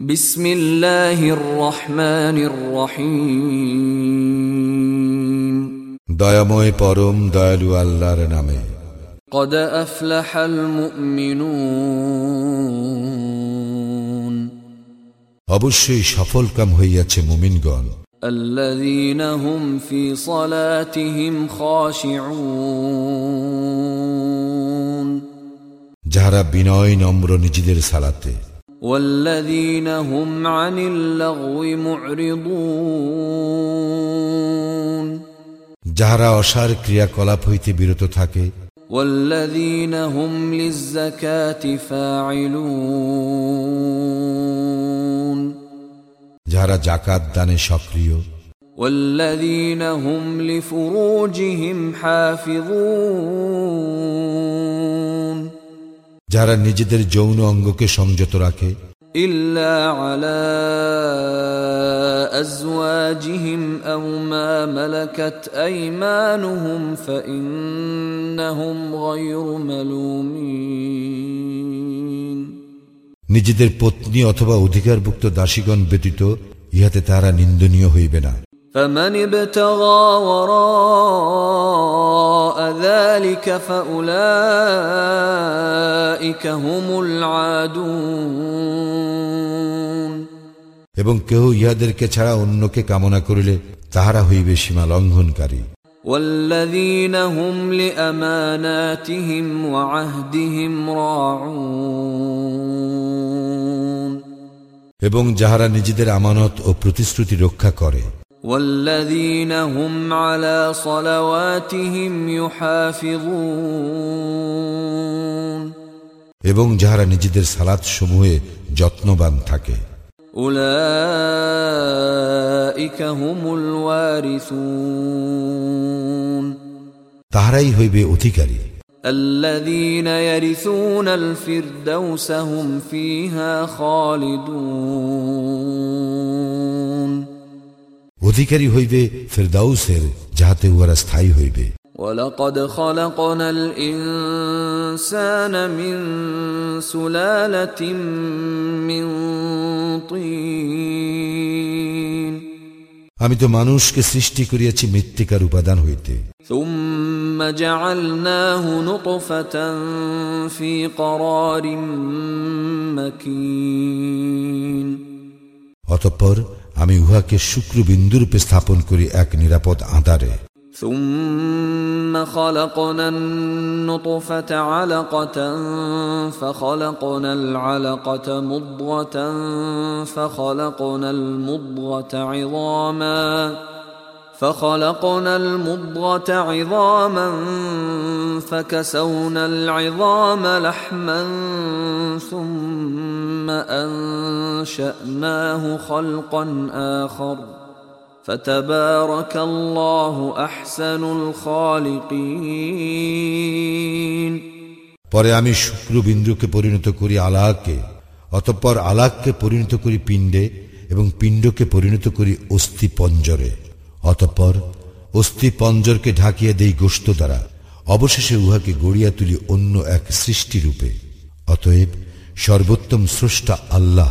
بسم الله الرحمن الرحيم দয়াময় পরম দয়ালু আল্লাহর নামে قد أفلح المؤمنون অবশ্যই সফলকাম হইয়াছে মুমিনগণ الذين هم في صلاتهم خاشعون যাহারা বিনয় নম্র নিজেদের সালাতে والذين هم عن اللغو معرضون যাহারা অসার ক্রিয়াকলাপ হইতে বিরত থাকে والذين هم للزكاة فاعلون যাহারা জাকাত দানে সক্রিয় والذين هم لفروجهم حافظون যাহারা নিজেদের যৌন অঙ্গকে সংযত রাখে إلا على أزواجهم أو ما ملكت أيمانهم فإنهم غير ملومين নিজেদের পত্নী অথবা অধিকারভুক্ত দাসীগণ ব্যতীত ইহাতে তাহারা নিন্দনীয় হইবে না فمن ابتغى وراء ذلك فأولئك هم العادون এবং কেহ ইহাদেরকে ছাড়া অন্যকে কামনা করিলে তাহারা হইবে সীমা লঙ্ঘনকারী والذين هم لأماناتهم وعهدهم راعون এবং যাহারা নিজেদের আমানত ও প্রতিশ্রুতি রক্ষা করে والذين هم على صلواتهم يحافظون এবং যাহারা নিজেদের সালাত সমূহে যত্নবান থাকে أولئك هم الوارثون তাহারাই হইবে অধিকারী الذين يرثون الفردوس هم فيها خالدون অধিকারী হইবে ফেরদাউসের যাহাতে উহারা স্থায়ী হইবে ولقد خلقنا الإنسان من سلالة من طين আমি তো মানুষকে সৃষ্টি করিয়াছি মৃত্তিকার উপাদান হইতে ثم جعلناه نطفة في قرار مكين অতঃপর আমি উহাকে শুক্রবিন্দুরূপে স্থাপন করি এক নিরাপদ আধারে ثم خلقنا النطفة علقة فخلقنا العلقة مضغة فخلقنا المضغة عظاما فخلقنا المضغة عظاما فكسونا العظام لحما ثم أنشأناه خلقا آخر فتبارك الله أحسن الخالقين পরে আমি শুক্রবিন্দুকে পরিণত করি আলাহকে অতঃপর আলাহকে পরিণত করি পিণ্ডে এবং পিণ্ডকে পরিণত করি অস্থি পঞ্জরে অতঃপর অস্থি পঞ্জরকে ঢাকিয়া দেই গোস্ত দ্বারা অবশেষে উহাকে গড়িয়া তুলি অন্য এক সৃষ্টিরূপে অতএব সর্বোত্তম স্রষ্টা আল্লাহ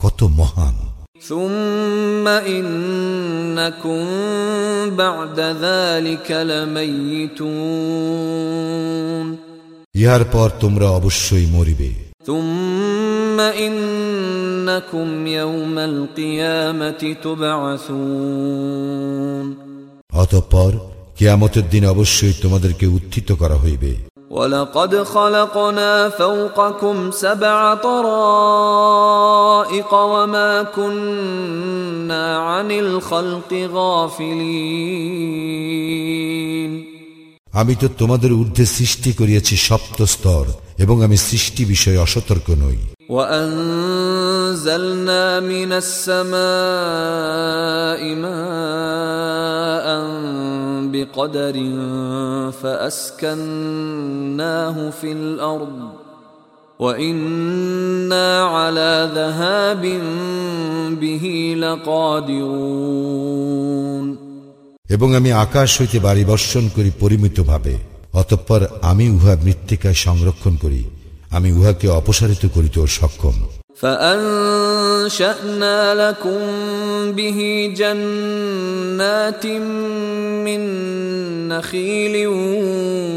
কত মহান ثم إنكم بعد ذلك لميتون ইহার পর তোমরা অবশ্যই মরিবে ثم إنكم يوم القيامة تبعثون অতঃপর কেয়ামতের দিন অবশ্যই তোমাদেরকে উত্থিত করা হইবে ولقد خلقنا فوقكم سبع طرائق وما كنا عن الخلق غافلين আমি তো তোমাদের ঊর্ধ্বে সৃষ্টি করিয়াছি সপ্ত স্তর এবং আমি সৃষ্টি বিষয়ে অসতর্ক নই وأنزلنا من السماء ماء بقدر فأسكناه في الأرض وإنا على ذهاب به لقادرون এবং আমি আকাশ হইতে বাড়ি বর্ষণ করি পরিমিতভাবে অতঃপর আমি উহা মৃত্তিকায় সংরক্ষণ করি আমি উহাকে অপসারিত করিতেও সক্ষম فأنشأنا لكم به جنات من نخيل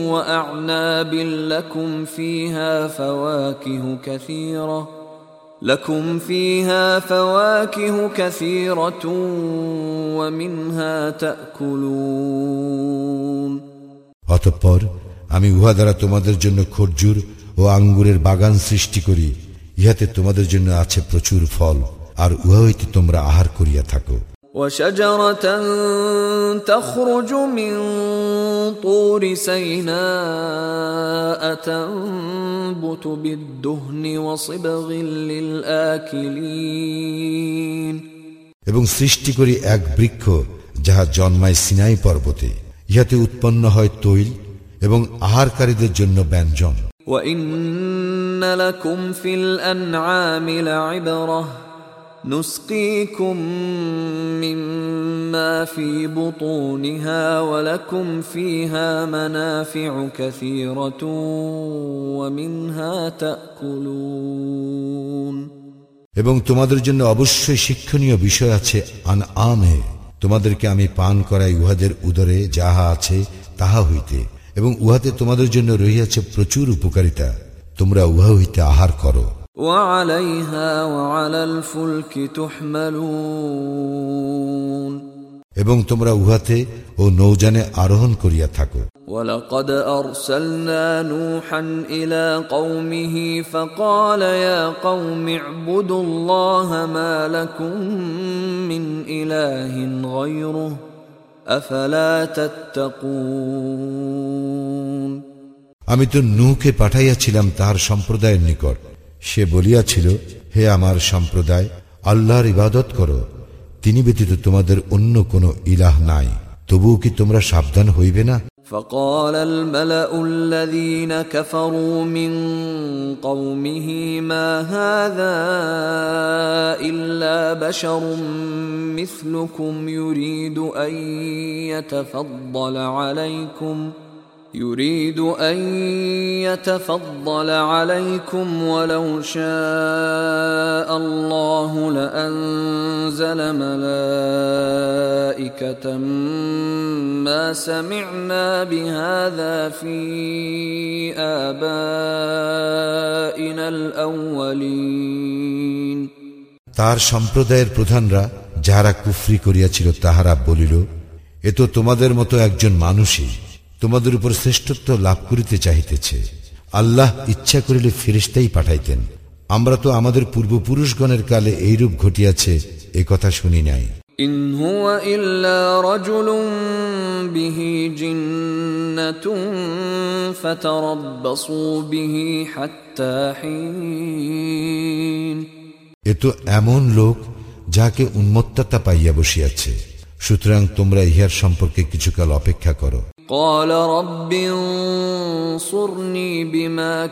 وأعناب لكم فيها فواكه كثيرة لكم فيها فواكه كثيرة ومنها تأكلون অতঃপর আমি উহা দ্বারা তোমাদের জন্য খরজুর ও আঙ্গুরের বাগান সৃষ্টি করি ইহাতে তোমাদের জন্য আছে প্রচুর ফল আর উহা হইতে তোমরা আহার করিয়া থাকো وشجرة تخرج من طور سيناء تنبت بالدهن وصبغ للآكلين এবং সৃষ্টি করি এক বৃক্ষ যাহা জন্মায় সিনাই পর্বতে ইহাতে উৎপন্ন হয় তৈল এবং আহারকারীদের জন্য ব্যঞ্জন وإن لكم في الأنعام لعبرة نسقيكم مما في بطونها ولكم فيها منافع كثيرة ومنها تأكلون এবং তোমাদের জন্য অবশ্যই শিক্ষণীয় বিষয় আছে আন আমে তোমাদেরকে আমি পান করাই উহাদের উদরে যাহা আছে তাহা হইতে এবং উহাতে তোমাদের জন্য রহিয়াছে প্রচুর উপকারিতা তোমরা উহা হইতে আহার করো وعليها وعلى الفلك تحملون এবং তোমরা উহাতে ও নৌজানে আরোহণ করিয়া থাকো ولقد أرسلنا نوحا إلى قومه فقال يا قوم اعبدوا الله ما لكم من إله غيره أفلا تتقون আমি তো নূহকে পাঠাইয়াছিলাম তাহার সম্প্রদায়ের নিকট সে বলিয়াছিল হে আমার সম্প্রদায় আল্লাহর ইবাদত করো তিনি ব্যতীত তোমাদের অন্য কোনো ইলাহ নাই তবুও কি তোমরা সাবধান হইবে না فقال الملأ الذين كفروا من قومه ما هذا إلا بشر مثلكم يريد أن يتفضل عليكم يريد أن يتفضل عليكم ولو شاء الله لأنزل ملائكة ما سمعنا بهذا في آبائنا الأولين তার সম্প্রদায়ের প্রধানরা যাহারা কুফরি করিয়াছিল তাহারা বলিল এ তো তোমাদের মতো একজন মানুষই তোমাদের উপর শ্রেষ্ঠত্ব লাভ করিতে চাহিতেছে। আল্লাহ ইচ্ছা করিলে ফিরিস্তাই পাঠাইতেন। আমরা তো আমাদের পূর্বপুরুষগণের কালে এইরূপ ঘটিয়াছে এ কথা শুনি নাই। এ তো এমন লোক যাকে উন্মত্ততা পাইয়া বসিয়াছে। সুতরাং তোমরা ইহার সম্পর্কে কিছুকাল অপেক্ষা করো। قال رب انصرني بما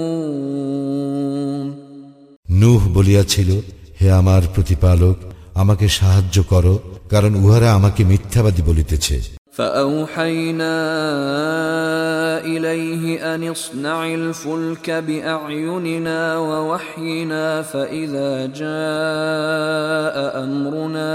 كذبون নূহ বলিয়াছিল হে আমার প্রতিপালক আমাকে সাহায্য করো কারণ উহারা আমাকে মিথ্যাবাদী বলিতেছে فأوحينا إليه أن اصنع الفلك بأعيننا ووحينا فإذا جاء أمرنا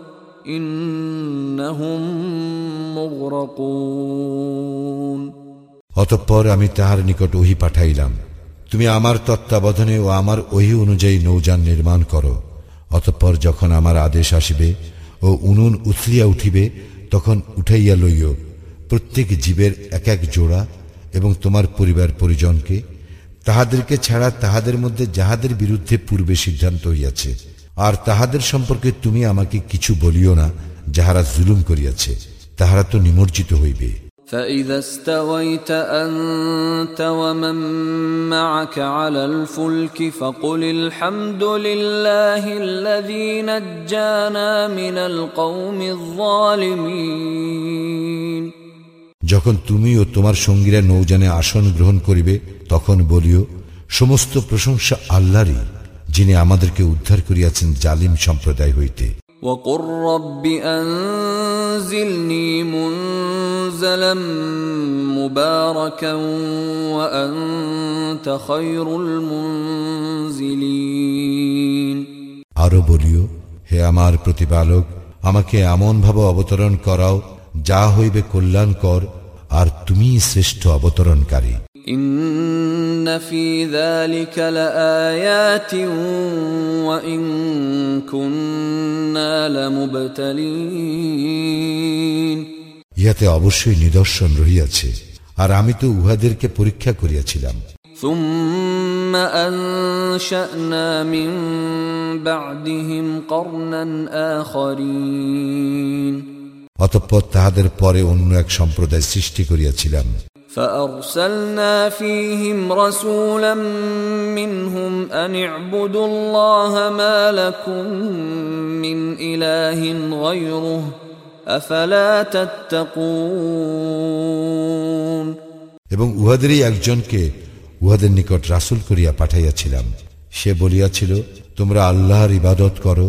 অতঃপর আমি তাহার নিকট ওহি পাঠাইলাম। তুমি আমার তত্ত্বাবধানে ও আমার ওহি অনুযায়ী নৌযান নির্মাণ করো। অতঃপর যখন আমার আদেশ আসিবে ও উনুন উথলিয়া উঠিবে, তখন উঠাইয়া লইও। প্রত্যেক জীবের এক এক জোড়া এবং তোমার পরিবার পরিজনকে, তাহাদেরকে ছাড়া তাহাদের মধ্যে যাহাদের বিরুদ্ধে পূর্বে সিদ্ধান্ত হইয়াছে। আর তাহাদের সম্পর্কে তুমি আমাকে কিছু বলিও না যাহারা জুলুম করিয়াছে তাহারা তো নিমজ্জিত হইবে فإذا استويت أنت ومن معك على الفلك فقل الحمد لله الذي نجانا من القوم الظالمين যখন তুমি ও তোমার সঙ্গীরা নৌজানে আসন গ্রহণ করিবে তখন বলিও সমস্ত প্রশংসা আল্লাহরই যিনি আমাদেরকে উদ্ধার করিয়াছেন জালিম সম্প্রদায় হইতে وقل رب أنزلني منزلا مباركا وأنت خير المنزلين আরো বলিও হে আমার প্রতিপালক আমাকে এমনভাবে অবতরণ করাও যা হইবে কল্যাণকর আর তুমিই শ্রেষ্ঠ অবতরণকারী إن في ذلك لآيات وإن كنا لمبتلين ইহাতে অবশ্যই নিদর্শন রহিয়াছে আর আমি তো উহাদেরকে পরীক্ষা করিয়াছিলাম ثم أنشأنا من بعدهم قرنا آخرين অতঃপর তাহাদের পরে অন্য এক সম্প্রদায় সৃষ্টি করিয়াছিলাম فأرسلنا فيهم رسولا منهم أن اعبدوا الله ما لكم من إله غيره أفلا تتقون এবং উহাদেরই একজনকে উহাদের নিকট রাসূল করিয়া পাঠাইয়াছিলাম সে বলিয়াছিল তোমরা আল্লাহর ইবাদত করো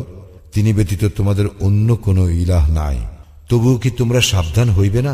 তিনি ব্যতীত তোমাদের অন্য কোনো ইলাহ নাই তবুও কি তোমরা সাবধান হইবে না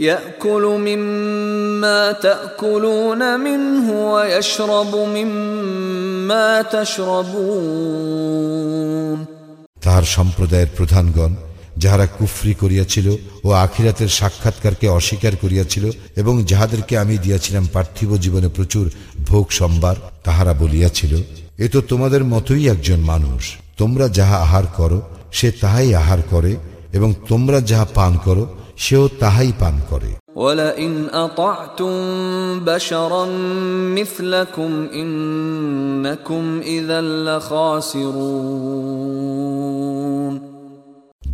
ياكل مما تاكلون منه ويشرب مما تشربون তাহার সম্প্রদায়ের প্রধানগণ যাহারা কুফরি করিয়াছিল ও আখিরাতের সাক্ষাৎকারকে অস্বীকার করিয়াছিল এবং যাহাদেরকে আমি দিয়াছিলাম পার্থিব জীবনে প্রচুর ভোগ সম্বার তাহারা বলিয়াছিল এ তো তোমাদের মতোই একজন মানুষ তোমরা যাহা আহার করো সে তাহাই আহার করে এবং তোমরা যাহা পান করো সেও তাহাই পান করে ولئن اطعتم بشرا مثلكم انكم اذا لخاسرون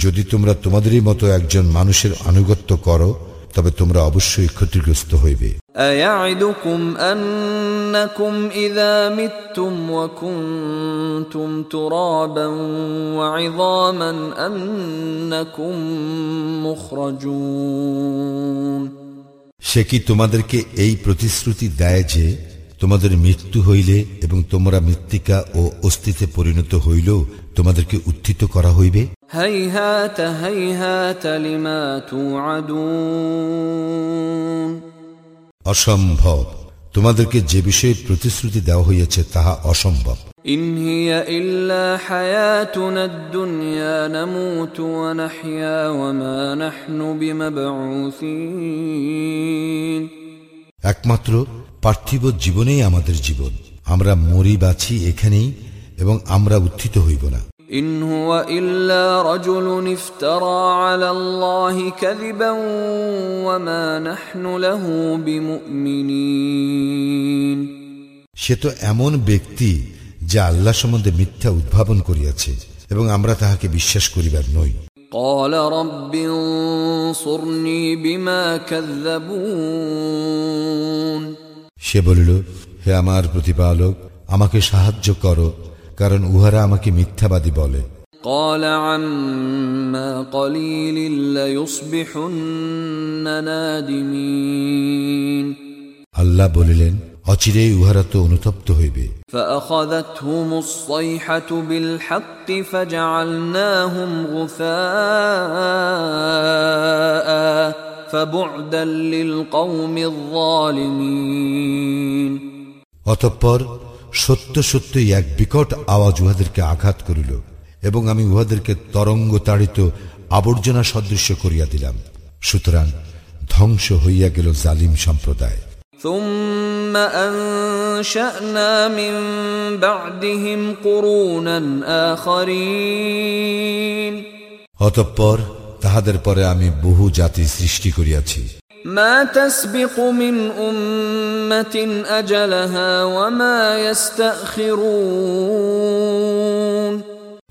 যদি তোমরা তোমাদেরই মতো একজন মানুষের আনুগত্য করো তবে তোমরা অবশ্যই ক্ষতিগ্রস্ত হইবে أيعدكم أنكم إذا متم وكنتم ترابا وعظاما أنكم مخرجون সে কি তোমাদেরকে এই প্রতিশ্রুতি দেয় যে তোমাদের মৃত্যু হইলে এবং তোমরা মৃত্তিকা ও অস্তিত্বে পরিণত হইলেও তোমাদেরকে উত্থিত করা হইবে هيهات هيهات لما توعدون অসম্ভব। তোমাদেরকে যে বিষয়ে প্রতিশ্রুতি দেওয়া হইয়াছে তাহা অসম্ভব। একমাত্র পার্থিব জীবনেই আমাদের জীবন। আমরা মরি বাছি এখানেই এবং আমরা উত্থিত হইব না। إن هو إلا رجل افترى على الله كذبا وما نحن له بمؤمنين সে তো এমন ব্যক্তি যে আল্লাহ সম্বন্ধে মিথ্যা উদ্ভাবন করিয়াছে এবং আমরা তাহাকে বিশ্বাস করিবার নই قال رب انصرني بما كذبون সে বলিল হে আমার প্রতিপালক আমাকে সাহায্য করো কারণ উহারা আমাকে মিথ্যাবাদী বলে قال عما قليل ليصبحن نادمين আল্লাহ বলিলেন অচিরেই উহারা তো অনুতপ্ত হইবে فأخذتهم الصيحة بالحق فجعلناهم غثاء فبعدا للقوم الظالمين অতঃপর সত্য সত্যই এক বিকট আওয়াজ উহাদেরকে আঘাত করিল এবং আমি উহাদেরকে তরঙ্গ তাড়িত আবর্জনা সদৃশ্য করিয়া দিলাম সুতরাং ধ্বংস হইয়া গেল জালিম সম্প্রদায় ثم أنشأنا من بعدهم قرونا آخرين অতঃপর তাহাদের পরে আমি বহু জাতি সৃষ্টি করিয়াছি ما تسبق من أمة أجلها وما يستأخرون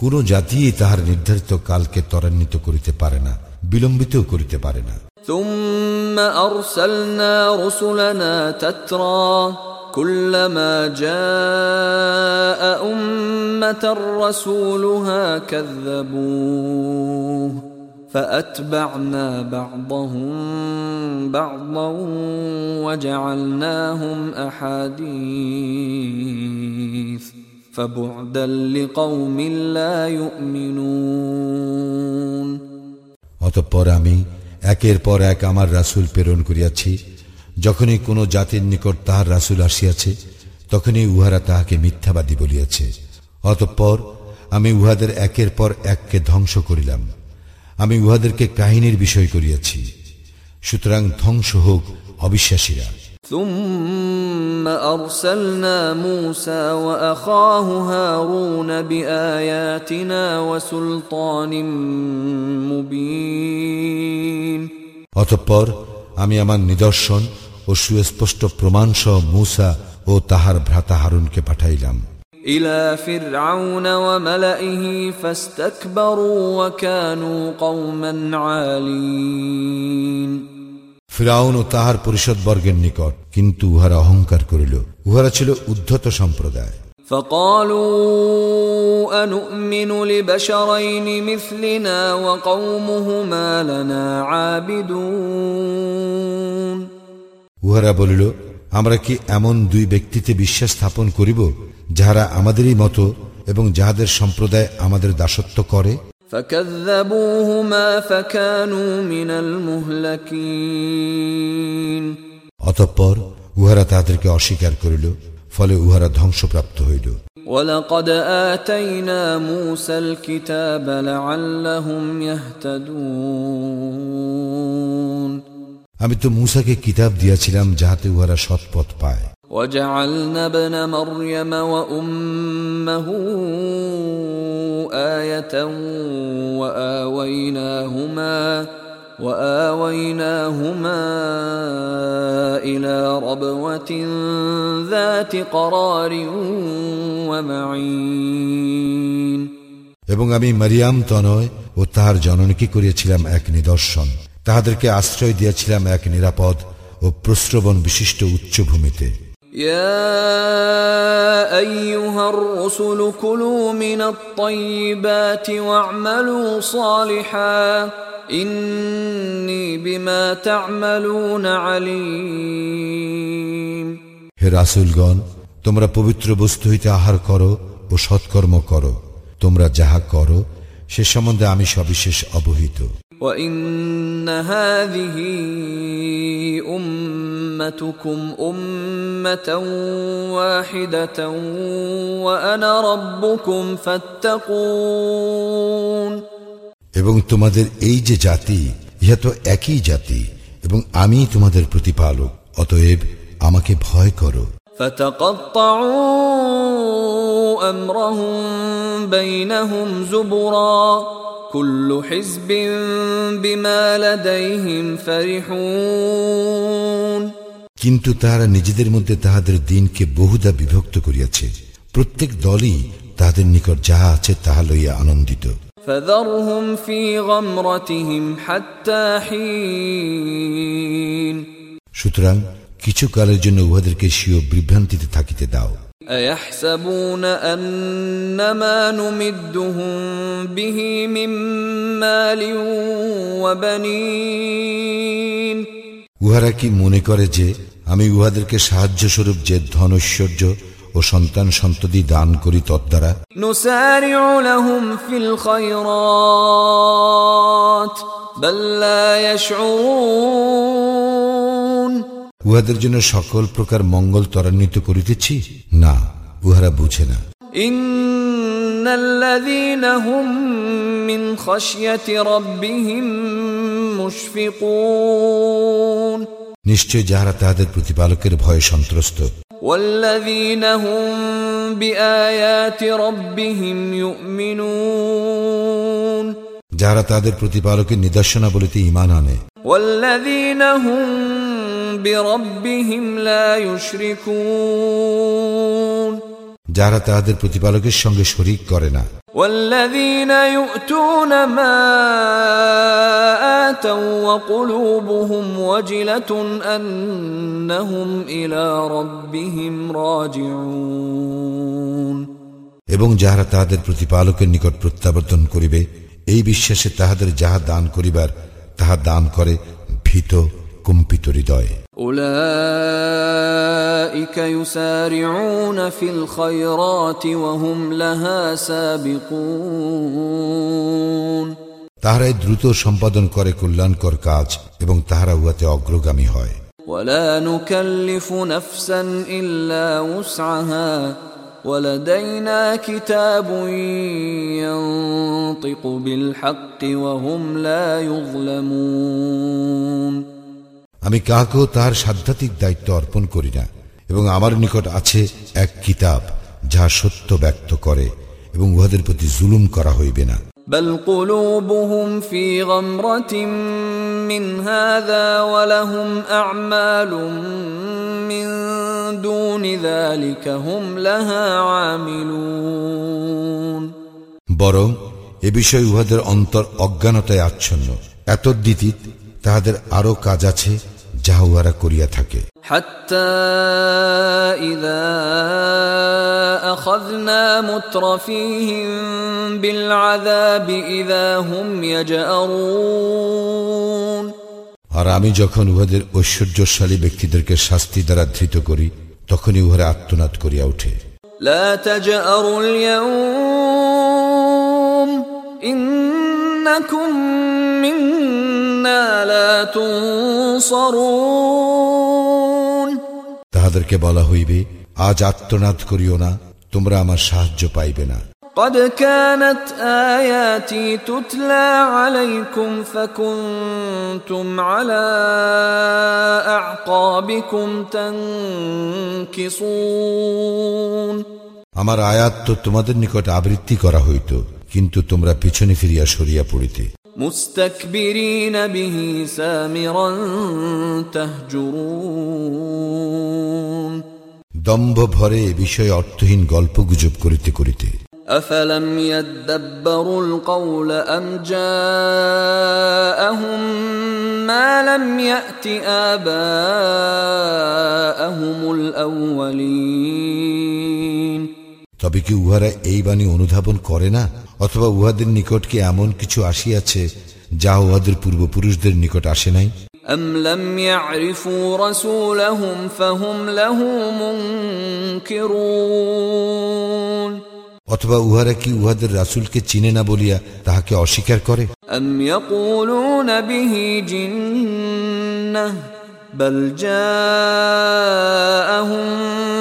কোন জাতি তাহার নির্ধারিত কালকে ত্বরান্বিত করিতে পারে না বিলম্বিতও করিতে পারে না ثم أرسلنا رسلنا تترى كلما جاء أمة رسولها كذبوه فأتبعنا بعضهم بعضا وجعلناهم أحاديث فبعدا لقوم لا يؤمنون অতঃপর আমি একের পর এক আমার রাসূল প্রেরণ করিয়াছি যখনই কোন জাতির নিকট তাহার রাসূল আসিয়াছে তখনই উহারা তাহাকে মিথ্যাবাদী বলিয়াছে অতঃপর আমি উহাদের একের পর এককে ধ্বংস করিলাম আমি উহাদেরকে কাহিনীর বিষয় করিয়াছি সুতরাং ধ্বংস হোক অবিশ্বাসীরা ثم أرسلنا موسى وأخاه هارون بآياتنا وسلطان مبين অতঃপর আমি আমার নিদর্শন ও সুস্পষ্ট প্রমাণসহ মূসা ও তাহার ভ্রাতা হারুনকে পাঠাইলাম إلى فرعون وملئه فاستكبروا وكانوا قوما عالين ফিরাউন ও তাহার পরিষদবর্গের নিকট কিন্তু উহারা অহংকার করিল উহারা ছিল উদ্ধত সম্প্রদায় فقالوا أنؤمن لبشرين مثلنا وقومهما لنا عابدون উহারা বলিল আমরা কি এমন দুই ব্যক্তিতে বিশ্বাস স্থাপন করিব যাহারা আমাদেরই মতো এবং যাহাদের সম্প্রদায় আমাদের দাসত্ব করে فكذبوهما فكانوا من المهلكين অতঃপর উহারা তাহাদেরকে অস্বীকার করিল ফলে উহারা ধ্বংসপ্রাপ্ত হইল ولقد آتينا موسى الكتاب لعلهم يهتدون আমি তো মূসাকে কিতাব দিয়াছিলাম যাহাতে উহারা সৎপথ পায় وجعلنا ابن مريم وأمه آية وآويناهما وآويناهما إلى ربوة ذات قرار ومعين এবং আমি মারিয়াম তনয় ও তাহার জননীকে করিয়াছিলাম এক নিদর্শন তাহাদেরকে আশ্রয় দিয়াছিলাম এক নিরাপদ ও প্রশ্রবণ বিশিষ্ট উচ্চভূমিতে يا أيها الرسل كلوا من الطيبات واعملوا صالحا إني بما تعملون عليم হে রাসুলগণ তোমরা পবিত্র বস্তু হইতে আহার করো ও সৎকর্ম করো তোমরা যাহা করো সে সম্বন্ধে আমি সবিশেষ অবহিত وإن هذه أمتكم أمة واحدة وأنا ربكم فاتقون এবং তোমাদের এই যে জাতি ইহা তো একই জাতি এবং আমি তোমাদের প্রতিপালক অতএব আমাকে ভয় করো فتقطعوا أمرهم بينهم زبرا كل حزب بما لديهم فرحون কিন্তু তাহারা নিজেদের মধ্যে তাহাদের দিনকে বহুদা বিভক্ত করিয়াছে প্রত্যেক দলই তাহাদের নিকট যাহা আছে তাহা লইয়া আনন্দিত فذرهم في غمرتهم حتى حين সুতরাং কিছু কালের জন্য উহাদেরকে স্বীয় বিভ্রান্তিতে থাকিতে দাও أيحسبون أن ما نمدهم به من مال وبنين উহারা কি মনে করে যে আমি উহাদেরকে সাহায্য স্বরূপ যে ধন ঐশ্বর্য ও সন্তান সন্ততি দান করি তদ্বারা نسارع উহাদের জন্য সকল প্রকার মঙ্গল ত্বরান্বিত করিতেছি? না উহারা বুঝে না। নিশ্চয় যাহারা তাহাদের প্রতিপালকের ভয়ে সন্ত্রস্ত। যাহারা তাদের প্রতিপালকের নিদর্শনা বলিতে ইমান আনে والذين هم بربهم لا يشركون যাহারা তাহাদের প্রতিপালকের সঙ্গে শরিক করে না والذين يؤتون ما آتوا وقلوبهم وجلة أنهم إلى ربهم راجعون এবং যাহারা তাহাদের প্রতিপালকের নিকট প্রত্যাবর্তন করিবে এই বিশ্বাসে তাহাদের যাহা দান করিবার তাহা দান করে ভীত কম্পিত হৃদয় أولئك يسارعون في الخيرات وهم لها سابقون তাহারাই দ্রুত সম্পাদন করে কল্যাণকর কাজ এবং তাহারা উহাতে অগ্রগামী হয় ولا نكلف نفسا الا وسعها ولدينا كتاب ينطق بالحق وهم لا يظلمون আমি কাহাকেও তাহার সাধ্যাত্মিক দায়িত্ব অর্পণ করি না এবং আমার নিকট আছে এক কিতাব যাহা সত্য ব্যক্ত করে এবং উহাদের প্রতি জুলুম করা হইবে না بل قلوبهم في غمرة من هذا ولهم أعمال من دون ذلك هم لها عاملون বরং এ বিষয়ে উহাদের অন্তর অজ্ঞানতায় আচ্ছন্ন এত দ্বিতীত তাহাদের আরো কাজ আছে যাহা উহারা করিয়া থাকে حتى إذا أخذنا مترفيهم بالعذاب إذا هم يجأرون আর আমি যখন উহাদের ঐশ্বর্যশালী ব্যক্তিদেরকে শাস্তি দ্বারা ধৃত করি তখনই উহারা আত্মনাদ করিয়া ওঠে لا تجأروا اليوم إنكم منا لا تنصرون তাহাদেরকে বলা হইবে আজ আত্মনাদ করিও না তোমরা আমার সাহায্য পাইবে না قد كانت آياتي تتلى عليكم فكنتم على أعقابكم تنكصون আমার আয়াত তো তোমাদের নিকট আবৃত্তি করা হইত কিন্তু তোমরা পিছনে ফিরিয়া সরিয়া পড়িতে مستكبرين به سامرا تهجرون দম্ভ ভরে এ বিষয়ে অর্থহীন গল্প গুজব করিতে করিতে أفلم يدبروا القول أم جاءهم ما لم يأت آباءهم الأولين তবে কি উহারা এই বাণী অনুধাবন করে না অথবা উহাদের নিকট কি এমন কিছু আসিয়াছে যা উহাদের পূর্বপুরুষদের নিকট আসে নাই أم لم يعرفوا رسولهم فهم له منكرون অথবা উহারা কি উহাদের রাসূলকে চিনে না বলিয়া তাহাকে অস্বীকার করে أم يقولون به جنة بل جاءهم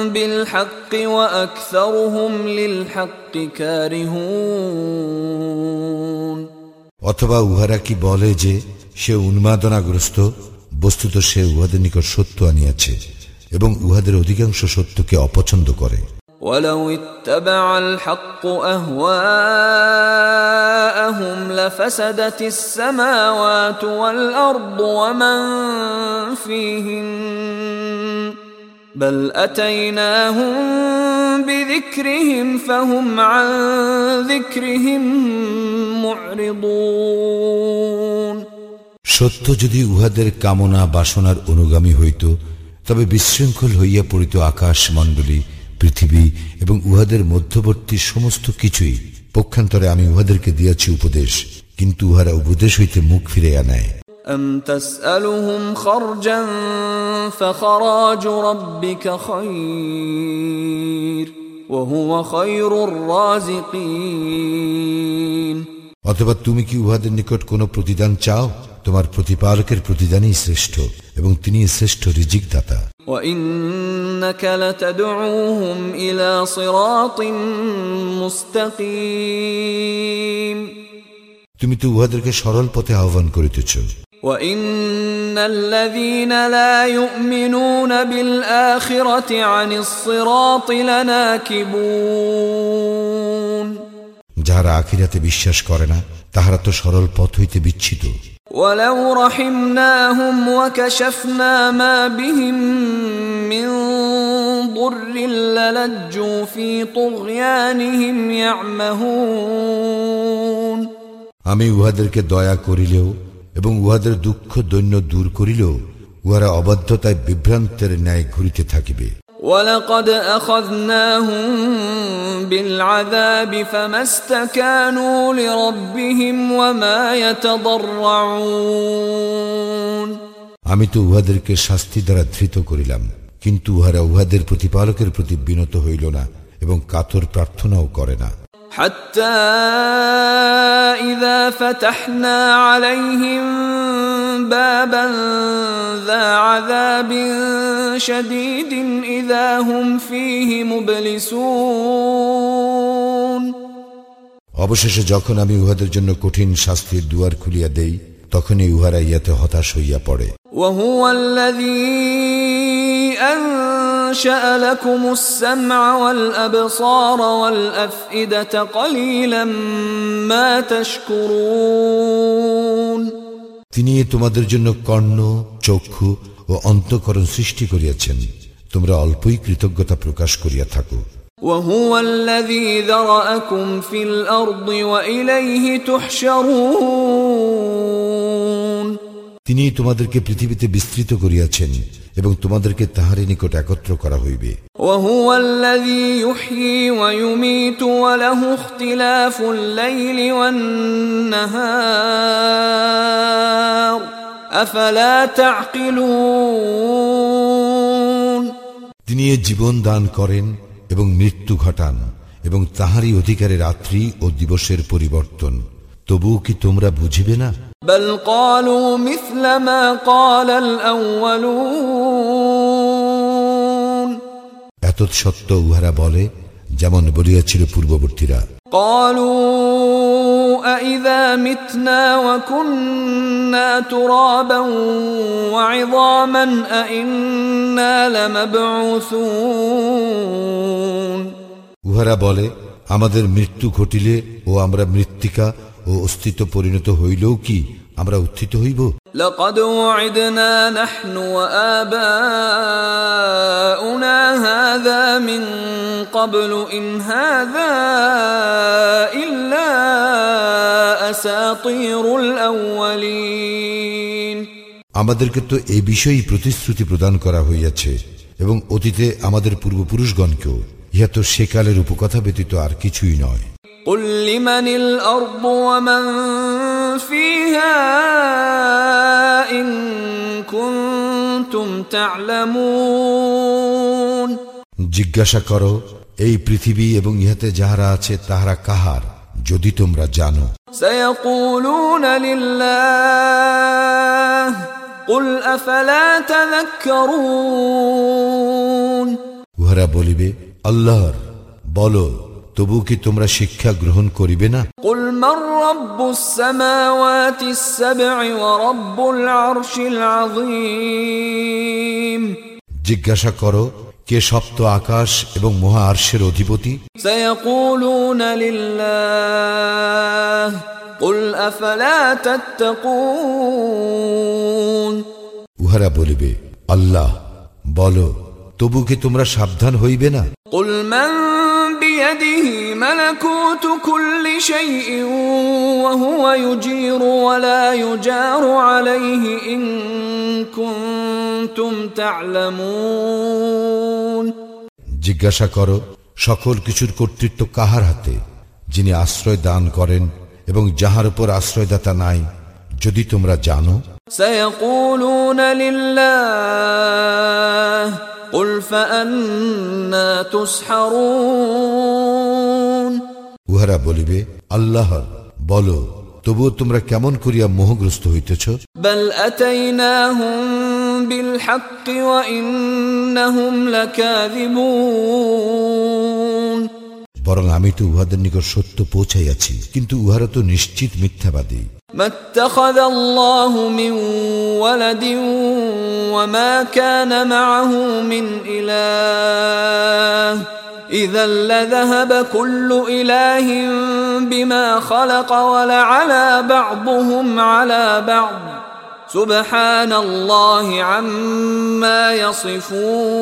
بالحق وأكثرهم للحق كارهون অথবা উহারা কি বলে যে সে উন্মাদনাগ্রস্ত বস্তুত সে উহাদের নিকট সত্য আনিয়াছে এবং উহাদের অধিকাংশ সত্যকে অপছন্দ করে ولو اتبع الحق اهواءهم لفسدت السماوات والارض ومن فيهن بل اتيناهم بذكرهم فهم عن ذكرهم معرضون সত্য যদি উহাদের কামনা বাসনার অনুগামী হইত তবে বিশৃঙ্খল হইয়া পড়িত আকাশ মণ্ডলী পৃথিবী এবং উহাদের মধ্যবর্তী সমস্ত কিছুই পক্ষান্তরে আমি উহাদেরকে দিয়াছি উপদেশ কিন্তু উহারা উপদেশ হইতে মুখ ফিরাইয়া নেয় أم تسألهم خرجا فخراج ربك خير وهو خير الرازقين অথবা তুমি কি উহাদের নিকট কোনো প্রতিদান চাও তোমার প্রতিপালকের প্রতিদানই শ্রেষ্ঠ এবং তিনি শ্রেষ্ঠ রিজিক দাতা وإنك لتدعوهم إلى صراط مستقيم তুমি তো উহাদেরকে সরল পথে আহ্বান করিতেছ وان الذين لا يؤمنون بالاخره عن الصراط لناكبون যাহারা আখিরাতে বিশ্বাস করে না তাহারা তো সরল পথ হইতে বিচ্ছিত ولو رحمناهم وكشفنا ما بهم من ضر للجوا في طغيانهم يعمهون আমি উহাদেরকে দয়া করিলেও এবং উহাদের দুঃখ দৈন্য দূর করিলেও উহারা অবাধ্যতায় বিভ্রান্তের ন্যায় ঘুরিতে থাকিবে ولقد اخذناهم بالعذاب فما استكانوا لربهم وما يتضرعون আমি তো উহাদেরকে শাস্তি দ্বারা ধৃত করিলাম কিন্তু উহারা উহাদের প্রতিপালকের প্রতি বিনত হইল না এবং কাতর প্রার্থনাও করে না حتى إذا فتحنا عليهم بابا ذا عذاب شديد إذا هم فيه مبلسون অবশেষে যখন আমি উহাদের জন্য কঠিন শাস্তির দুয়ার খুলিয়া দেই তখনই উহারা ইয়াতে হতাশ হইয়া পড়ে وهو الذي أنشأ لكم السمع والأبصار والأفئدة قليلا ما تشكرون তিনি তোমাদের জন্য কর্ণ চক্ষু ও অন্তকরণ সৃষ্টি করিয়াছেন তোমরা অল্পই কৃতজ্ঞতা প্রকাশ করিয়া থাকো وهو الذي ذرأكم في الأرض وإليه تحشرون তিনি তোমাদেরকে পৃথিবীতে বিস্তৃত করিয়াছেন এবং তোমাদেরকে তাহারই নিকট একত্র করা হইবে وهو الذي يحيي ويميت وله اختلاف الليل والنهار أفلا تعقلون তিনি এ জীবন দান করেন এবং মৃত্যু ঘটান এবং তাহারই অধিকারে রাত্রি ও দিবসের পরিবর্তন তবুও কি তোমরা বুঝিবে না بل قالوا مثل ما قال الأولون এত সত্য উহারা বলে যেমন বলিয়াছিল পূর্ববর্তীরা قالوا أإذا متنا وكنا ترابا وعظاما أإنا لمبعوثون উহারা বলে আমাদের মৃত্যু ঘটিলে ও আমরা মৃত্তিকা ও অস্তিত্ব পরিণত হইলেও কি আমরা উত্থিত হইব لقد وعدنا نحن وآباؤنا هذا من قبل إن هذا إلا أساطير الأولين আমাদেরকে তো এই বিষয়েই প্রতিশ্রুতি প্রদান করা হইয়াছে এবং অতীতে আমাদের পূর্বপুরুষগণকেও ইহা তো সেকালের উপকথা ব্যতীত আর কিছুই নয় قل لمن الأرض ومن فيها إن كنتم تعلمون জিজ্ঞাসা করো এই পৃথিবী এবং ইহাতে যাহারা আছে তাহারা কাহার যদি তোমরা জানো سيقولون لله قل أفلا تذكرون উহারা বলিবে আল্লাহর বলো তবু কি তোমরা শিক্ষা গ্রহণ করিবে না قل من رب السماوات السبع ورب العرش العظيم জিজ্ঞাসা করো কে সপ্ত আকাশ এবং মহা আর্শের অধিপতি سيقولون لله قل أفلا تتقون উহারা বলিবে আল্লাহ বলো তবু কি তোমরা সাবধান হইবে না قل من بيده ملكوت كل شيء وهو يجير ولا يجار عليه إن كنتم تعلمون জিজ্ঞাসা করো সকল কিছুর কর্তৃত্ব কাহার হাতে যিনি আশ্রয় দান করেন এবং যাহার উপর আশ্রয়দাতা নাই যদি তোমরা জানো سيقولون لله قل فأنا تسحرون উহারা বলিবে আল্লাহ বলো তবু তোমরা কেমন করিয়া মোহগ্রস্ত হইতেছ? বরং আমি তো উহাদের নিকট সত্য পৌঁছাইয়াছি কিন্তু উহারা তো নিশ্চিত মিথ্যাবাদী। ما اتخذ الله من ولد وما كان معه من إله إذا لذهب كل إله بما خلق ولعلى بعضهم على بعض سبحان الله عما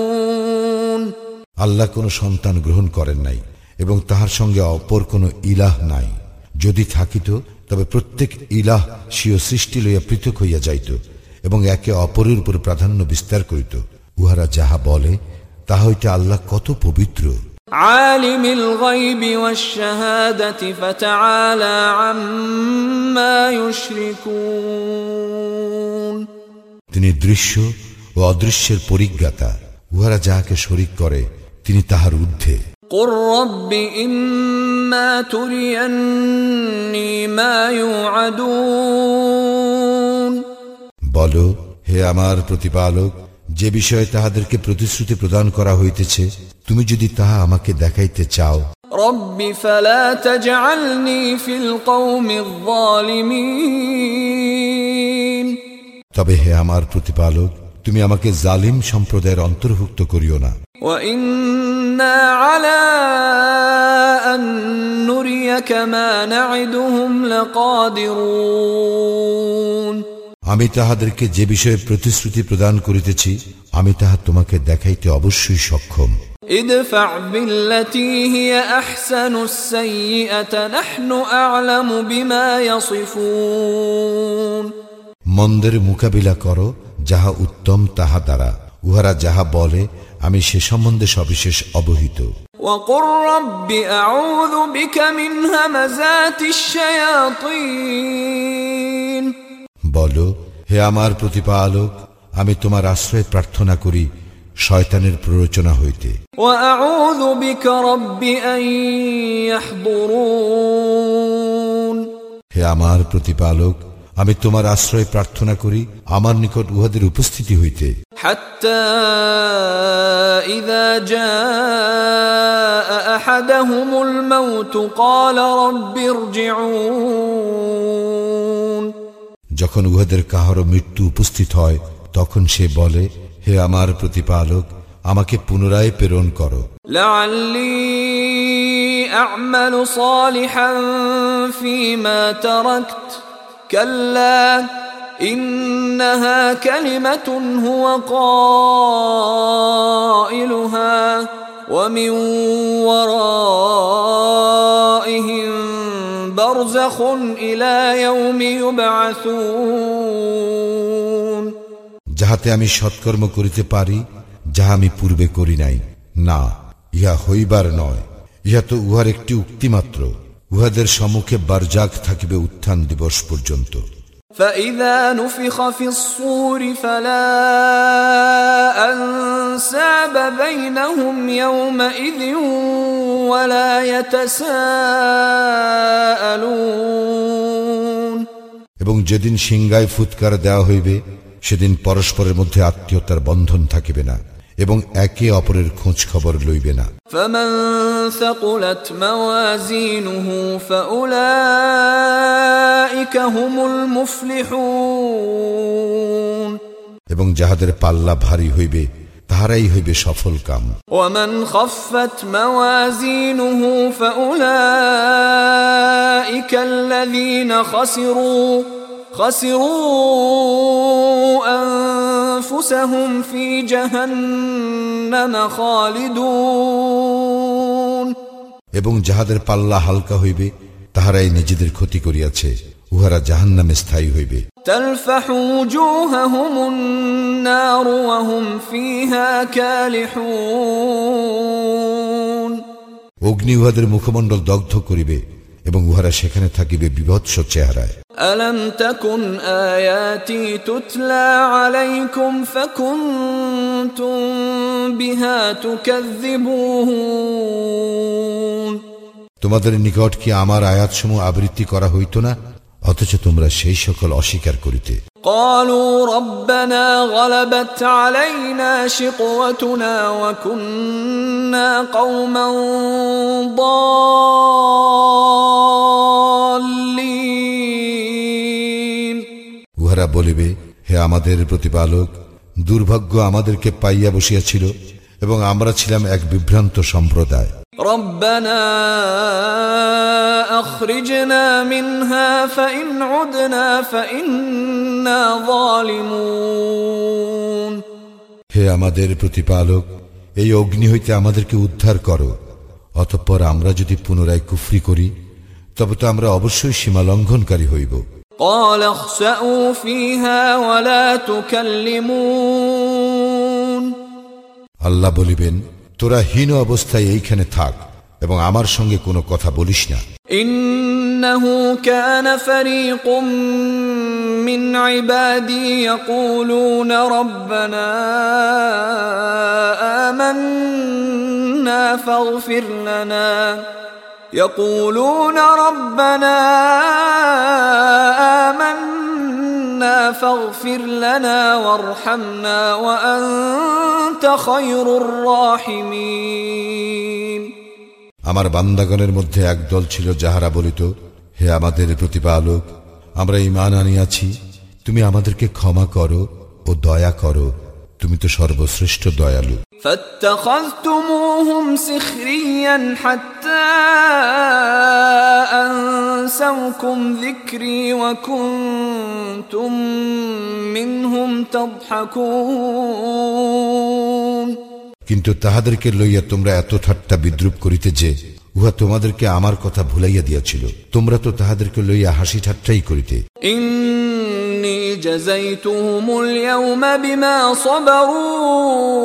يصفون আল্লাহ কোনো সন্তান গ্রহণ করেন নাই এবং তাহার সঙ্গে অপর কোনো ইলাহ নাই যদি থাকিত তবে প্রত্যেক ইলাহ স্বীয় সৃষ্টি লইয়া পৃথক হইয়া যাইত এবং একে অপরের উপর প্রাধান্য বিস্তার করিত উহারা যাহা বলে তাহা হইতে আল্লাহ কত পবিত্র عالم الغيب والشهادة فتعالى عما يشركون তিনি দৃশ্য ও অদৃশ্যের পরিজ্ঞাতা উহারা যাহাকে শরিক করে তিনি তাহার ঊর্ধ্বে قل رب إما تريني ما يوعدون বল হে আমার প্রতিপালক যে বিষয়ে তাহাদেরকে প্রতিশ্রুতি প্রদান করা হইতেছে তুমি যদি তাহা আমাকে দেখাইতে চাও رب فلا تجعلني في القوم الظالمين তবে হে আমার প্রতিপালক তুমি আমাকে জালিম সম্প্রদায়ের অন্তর্ভুক্ত করিও না وإنا على أن نريك ما نعدهم لقادرون আমি তাহাদেরকে যে বিষয়ে প্রতিশ্রুতি প্রদান করিতেছি আমি তাহা তোমাকে দেখাইতে অবশ্যই সক্ষম ادفع بالتي هي أحسن السيئة نحن أعلم بما يصفون মন্দের মোকাবিলা করো যাহা উত্তম তাহা দ্বারা উহারা যাহা বলে আমি সে সম্বন্ধে সবিশেষ অবহিত وقل رب أعوذ بك من همزات الشياطين বল হে আমার প্রতিপালক আমি তোমার আশ্রয় প্রার্থনা করি শয়তানের প্ররোচনা হইতে وأعوذ بك رب أن يحضرون হে আমার প্রতিপালক আমি তোমার আশ্রয় প্রার্থনা করি আমার নিকট উহাদের উপস্থিতি হইতে حتى إذا جاء أحدهم الموت قال رب ارجعون যখন উহাদের কাহারও মৃত্যু উপস্থিত হয় তখন সে বলে হে আমার প্রতিপালক আমাকে পুনরায় প্রেরণ করো لعلي أعمل صالحا فيما تركت كلا إنها كلمة هو قائلها ومن ورائهم برزخ إلى يوم يبعثون যাহাতে আমি সৎকর্ম করিতে পারি যাহা আমি পূর্বে করি নাই না ইহা হইবার নয় ইহা তো উহার একটি উক্তি মাত্র উহাদের সম্মুখে বারজাক থাকিবে উত্থান দিবস পর্যন্ত فإذا نفخ في الصور فلا أنساب بينهم يومئذ ولا يتساءلون এবং যেদিন সিংগায় ফুৎকার দেওয়া হইবে সেদিন পরস্পরের মধ্যে আত্মীয়তার বন্ধন থাকিবে না এবং একে অপরের খোঁজ খবর লইবে না فمن ثقلت موازينه فأولئك هم المفلحون এবং যাহাদের পাল্লা ভারী হইবে তাহারাই হইবে সফল কাম ومن خفت موازينه فأولئك الذين خسروا خسروا أنفسهم في جهنم خالدون এবং যাহাদের পাল্লা হালকা হইবে তাহারাই নিজেদের ক্ষতি করিয়াছে উহারা জাহান্নামে স্থায়ী হইবে تلفح وجوههم النار وهم فيها كالحون অগ্নি উহাদের মুখমণ্ডল দগ্ধ করিবে এবং উহারা সেখানে থাকিবে বিভৎস চেহারায় ألم تكن آياتي تتلى عليكم فكنتم بها تكذبون তোমাদের নিকট কি আমার আয়াতসমূহ আবৃত্তি করা হইত না অথচ তোমরা সেই সকল অস্বীকার করিতে قالوا ربنا غلبت علينا شقوتنا وكنا قوما বলিবে হে আমাদের প্রতিপালক দুর্ভাগ্য আমাদেরকে পাইয়া বসিয়াছিল এবং আমরা ছিলাম এক বিভ্রান্ত সম্প্রদায় ربنا أخرجنا منها فإن عدنا فإنا ظالمون হে আমাদের প্রতিপালক এই অগ্নি হইতে আমাদেরকে উদ্ধার করো অতঃপর আমরা যদি পুনরায় কুফরি করি তবে তো আমরা অবশ্যই সীমা লঙ্ঘনকারী হইব قال اخسأوا فيها ولا تكلمون আল্লাহ বলিবেন তোরা হীন অবস্থায় এইখানে থাক এবং আমার সঙ্গে কোনো কথা বলিস না إنه كان فريق من عبادي يقولون ربنا آمنا فاغفر لنا يقولون ربنا آمنا فاغفر لنا وارحمنا وأنت خير الراحمين আমার বান্দাগণের মধ্যে একদল ছিল যাহারা বলিত হে আমাদের প্রতিপালক আমরা ইমান আনিয়াছি তুমি আমাদেরকে ক্ষমা করো ও দয়া করো তুমি তো সর্বশ্রেষ্ঠ দয়ালু فاتخذتموهم سخريا حتى أنسوكم ذكري وكنتم منهم تضحكون কিন্তু তাহাদেরকে লইয়া তোমরা এত ঠাট্টা বিদ্রুপ করিতে যে উহা তোমাদেরকে আমার কথা ভুলাইয়া দিয়াছিল তোমরা তো তাহাদেরকে লইয়া হাসি ঠাট্টাই করিতে إني جزيتهم اليوم بما صبروا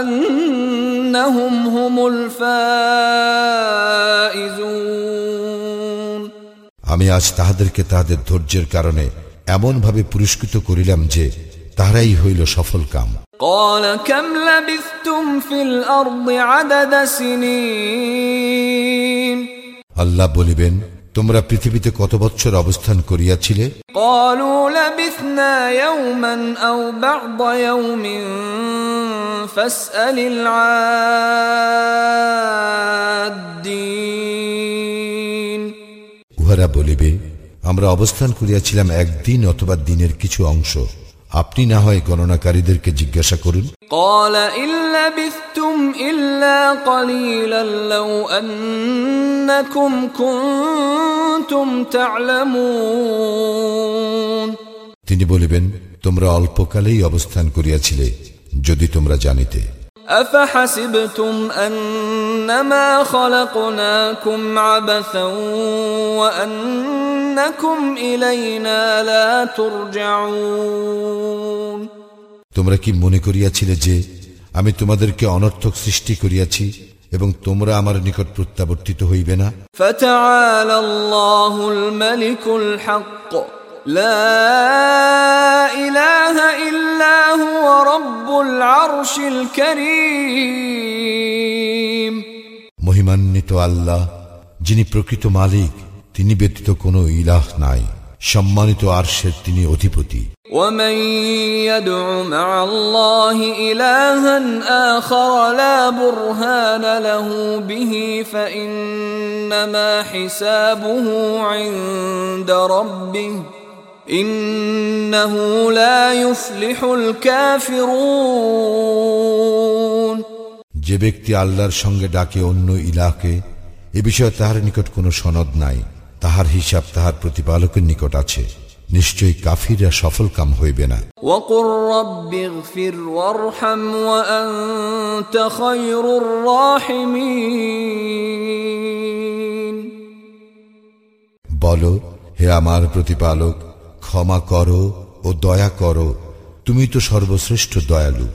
أنهم هم الفائزون আমি আজ তাহাদেরকে তাহাদের ধৈর্যের কারণে এমনভাবে পুরস্কৃত করিলাম যে তাহারাই হইল সফল কাম قال كم لبثتم في الأرض عدد سنين আল্লাহ বলিবেন তোমরা পৃথিবীতে কত বছর অবস্থান করিয়াছিলে? উহারা বলিবে আমরা অবস্থান করিয়াছিলাম একদিন অথবা দিনের কিছু অংশ। আপনি না হয় গণনাকারীদেরকে জিজ্ঞাসা করুন قال إن لبثتم إلا قليلا لو أنكم كنتم تعلمون তিনি বলিবেন তোমরা অল্পকালেই অবস্থান করিয়াছিলে যদি তোমরা জানিতে أفحسبتم أنما خلقناكم عبثا وأنكم إلينا لا ترجعون তোমরা কি মনে করিয়াছিলে যে আমি তোমাদেরকে অনর্থক সৃষ্টি করিয়াছি এবং তোমরা আমার নিকট প্রত্যাবর্তিত হইবে না فتعالى الله الملك الحق لا إله إلا هو رب العرش الكريم মহিমান্বিত আল্লাহ যিনি প্রকৃত মালিক তিনি ব্যতীত কোনো ইলাহ নাই সম্মানিত আরশের তিনি অধিপতি ومن يدع مع الله إلها آخر لا برهان له به فإنما حسابه عند ربه যে ব্যক্তি আল্লাহর সঙ্গে ডাকে অন্য ইলাকে এ বিষয়ে তাহার নিকট কোনো সনদ নাই। তাহার হিসাব তাহার প্রতিপালকের নিকট আছে। নিশ্চয়ই কাফিররা সফল কাম হইবে না। বল হে আমার প্রতিপালক ক্ষমা করো ও দয়া করো। তুমি তো সর্বশ্রেষ্ঠ দয়ালু।